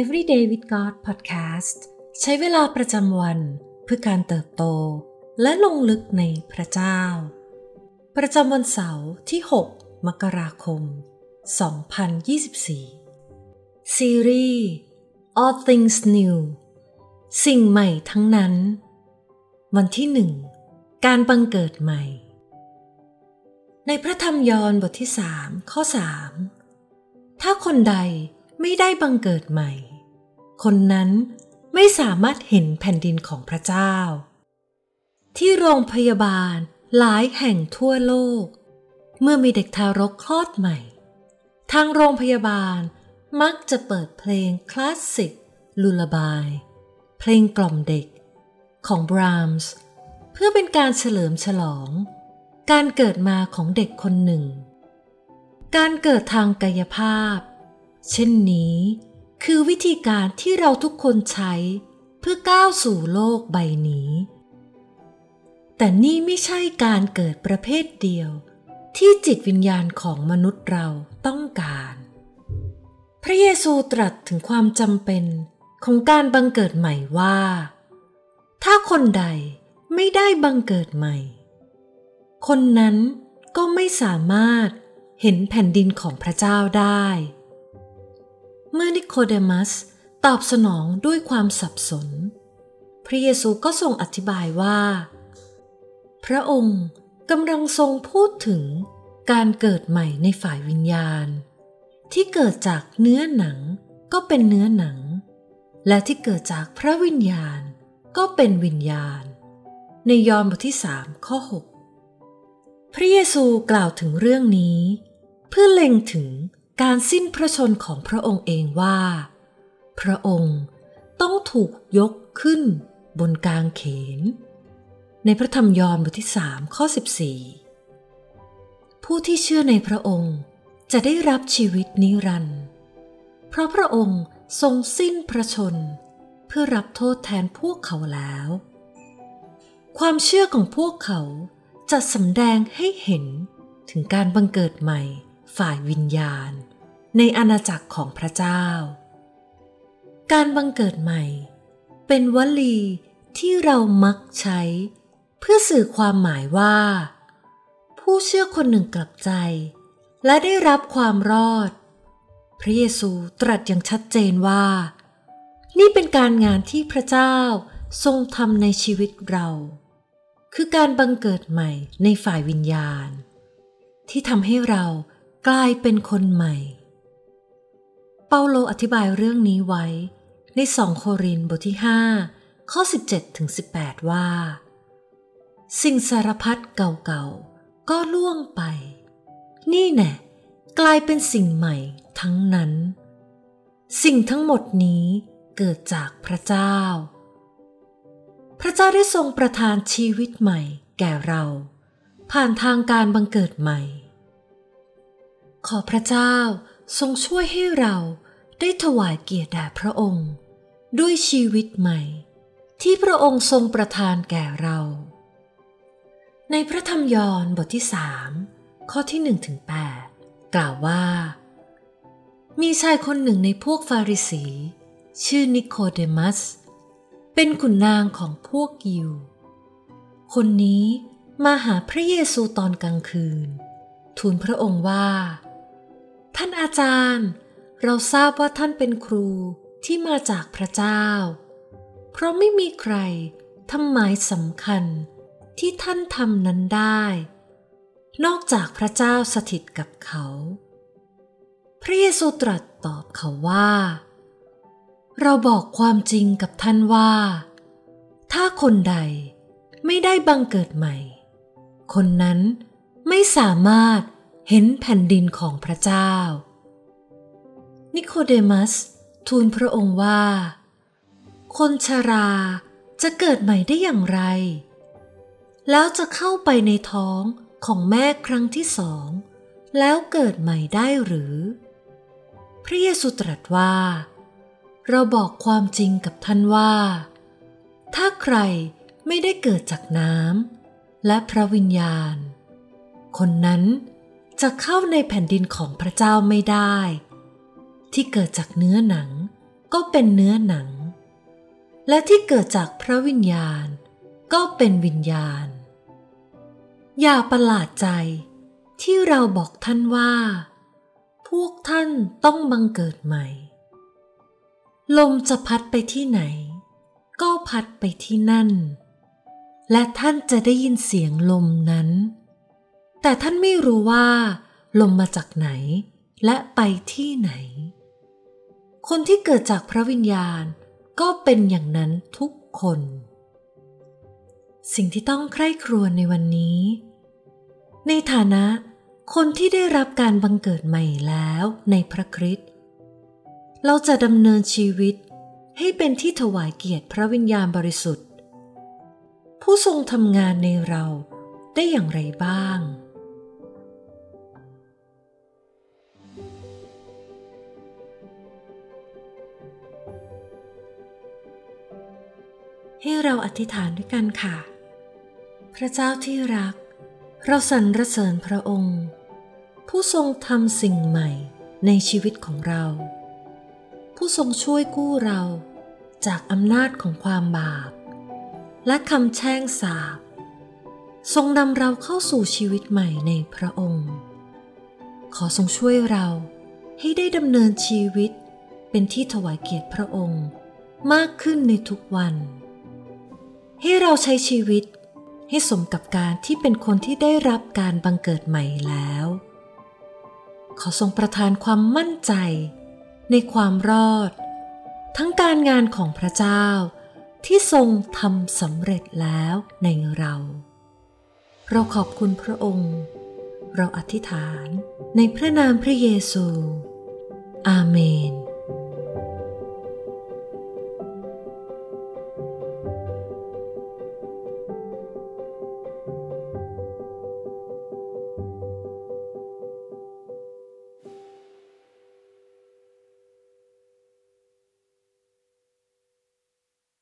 Everyday with God Podcast ใช้เวลาประจำวันเพื่อการเติบโต และลงลึกในพระเจ้า ประจำวันเสาร์ที่ 6 มกราคม 2024 ซีรีส์ All Things New สิ่งใหม่ทั้งนั้น วันที่หนึ่งการบังเกิดใหม่ ในพระธรรมยอห์นบทที่3ข้อ3ถ้าคนใด ไม่ได้บังเกิดใหม่ คนนั้นไม่สามารถเห็นแผ่นดินของพระเจ้า ที่โรงพยาบาลหลายแห่งทั่วโลก เมื่อมีเด็กทารกคลอดใหม่ ทางโรงพยาบาลมักจะเปิดเพลงคลาสสิกลูลาบาย เพลงกล่อมเด็กของบรามส์ เพื่อเป็นการเฉลิมฉลอง การเกิดมาของเด็กคนหนึ่ง การเกิดทางกายภาพ เช่นนี้คือวิธีการที่เราทุกคนใช้เพื่อก้าวสู่โลกใบนี้ แต่นี่ไม่ใช่การเกิดประเภทเดียว ที่จิตวิญญาณของมนุษย์เราต้องการ พระเยซูตรัสถึงความจำเป็นของการบังเกิดใหม่ว่า ถ้าคนใดไม่ได้บังเกิดใหม่ คนนั้นก็ไม่สามารถเห็นแผ่นดินของพระเจ้าได้ เมื่อนิโคเดมัสตอบสนองด้วยความสับสน พระเยซูก็ทรงอธิบายว่า พระองค์กำลังทรงพูดถึงการเกิดใหม่ในฝ่ายวิญญาณ ที่เกิดจากเนื้อหนังก็เป็นเนื้อหนัง และที่เกิดจากพระวิญญาณก็เป็นวิญญาณ ในยอห์นบทที่สามข้อ 6 พระเยซูกล่าวถึงเรื่องนี้ เพื่อเล็งถึง การสิ้นพระชนของพระองค์เองว่า พระองค์ต้องถูกยกขึ้นบนกลางเขน ในพระธรรมยอห์นบทที่สามข้อ 14 ผู้ที่เชื่อในพระองค์จะได้รับชีวิตนิรันดร์เพราะพระองค์ทรงสิ้นพระชน เพื่อรับโทษแทนพวกเขาแล้ว ความเชื่อของพวกเขาจะสำแดงให้เห็นถึงการบังเกิดใหม่ฝ่ายวิญญาณ ในอาณาจักรของพระเจ้า การบังเกิดใหม่ เป็นวลีที่เรามักใช้ เพื่อสื่อความหมายว่า ผู้เชื่อคนหนึ่งกลับใจ และได้รับความรอด พระเยซูตรัสอย่างชัดเจนว่า นี่เป็นการงานที่พระเจ้าทรงทำในชีวิตเรา คือการบังเกิดใหม่ในฝ่ายวิญญาณ ที่ทำให้เรากลายเป็นคนใหม่ เปาโลอธิบายเรื่องนี้ไว้ ในสองโครินบทที่ 5 ข้อ 17ถึง18 ว่า สิ่งสารพัดเก่าๆ ก็ล่วงไป นี่แน่กลายเป็นสิ่งใหม่ทั้งนั้น สิ่งทั้งหมดนี้เกิดจากพระเจ้า พระเจ้าได้ทรงประทานชีวิตใหม่แก่เรา ผ่านทางการบังเกิดใหม่ ขอพระเจ้า ทรงช่วยให้เราได้ถวายเกียรติแด่พระองค์ ด้วยชีวิตใหม่ ที่พระองค์ทรงประทานแก่เรา ในพระธรรมยอห์นบทที่สามข้อที่หนึ่งถึงแปดกล่าวว่า มีชายคนหนึ่งในพวกฟาริสี ชื่อนิโคเดมัส เป็นขุนนางของพวกยิว คนนี้มาหาพระเยซูตอนกลางคืน ทูลพระองค์ว่า ท่านอาจารย์ เราทราบว่าท่านเป็นครูที่มาจากพระเจ้า เพราะไม่มีใครทำหมายสำคัญที่ท่านทำนั้นได้ นอกจากพระเจ้าสถิตกับเขา พระเยซูตรัสตอบเขาว่า เราบอกความจริงกับท่านว่า ถ้าคนใดไม่ได้บังเกิดใหม่ คนนั้นไม่สามารถ เห็นแผ่นดินของพระเจ้า นิโคเดมัส ทูลพระองค์ว่า คนชาราจะเกิดใหม่ได้อย่างไร แล้วจะเข้าไปในท้องของแม่ครั้งที่สอง แล้วเกิดใหม่ได้หรือ พระเยซูตรัสว่า เราบอกความจริงกับท่านว่า ถ้าใครไม่ได้เกิดจากน้ำและพระวิญญาณ คนนั้น จะเข้าในแผ่นดินของพระเจ้าไม่ได้ ที่เกิดจากเนื้อหนังก็เป็นเนื้อหนัง และที่เกิดจากพระวิญญาณ ก็เป็นวิญญาณ อย่าประหลาดใจที่เราบอกท่านว่า พวกท่านต้องบังเกิดใหม่ ลมจะพัดไปที่ไหน ก็พัดไปที่นั่น และท่านจะได้ยินเสียงลมนั้น แต่ท่านไม่รู้ว่า ลมมาจากไหน และไปที่ไหน คนที่เกิดจากพระวิญญาณก็เป็นอย่างนั้นทุกคน สิ่งที่ต้องใคร่ครวญในวันนี้ ในฐานะคนที่ได้รับการบังเกิดใหม่แล้วในพระคริสต์เราจะดำเนินชีวิตให้เป็นที่ถวายเกียรติพระวิญญาณบริสุทธิ์ ผู้ทรงทำงานในเราได้อย่างไรบ้าง ให้เราอธิษฐานด้วยกันค่ะ พระเจ้าที่รัก เราสรรเสริญพระองค์ ผู้ทรงทำสิ่งใหม่ในชีวิตของเรา ผู้ทรงช่วยกู้เราจากอำนาจของความบาป และคำแช่งสาปทรงนำเราเข้าสู่ชีวิตใหม่ในพระองค์ ขอทรงช่วยเราให้ได้ดำเนินชีวิตเป็นที่ถวายเกียรติพระองค์มากขึ้นในทุกวัน ให้เราใช้ชีวิต ให้สมกับการที่เป็นคนที่ได้รับการบังเกิดใหม่แล้ว ขอทรงประทานความมั่นใจ ในความรอด ทั้งการงานของพระเจ้า ที่ทรงทำสำเร็จแล้วในเรา เราขอบคุณพระองค์ เราอธิษฐานในพระนามพระเยซู อาเมน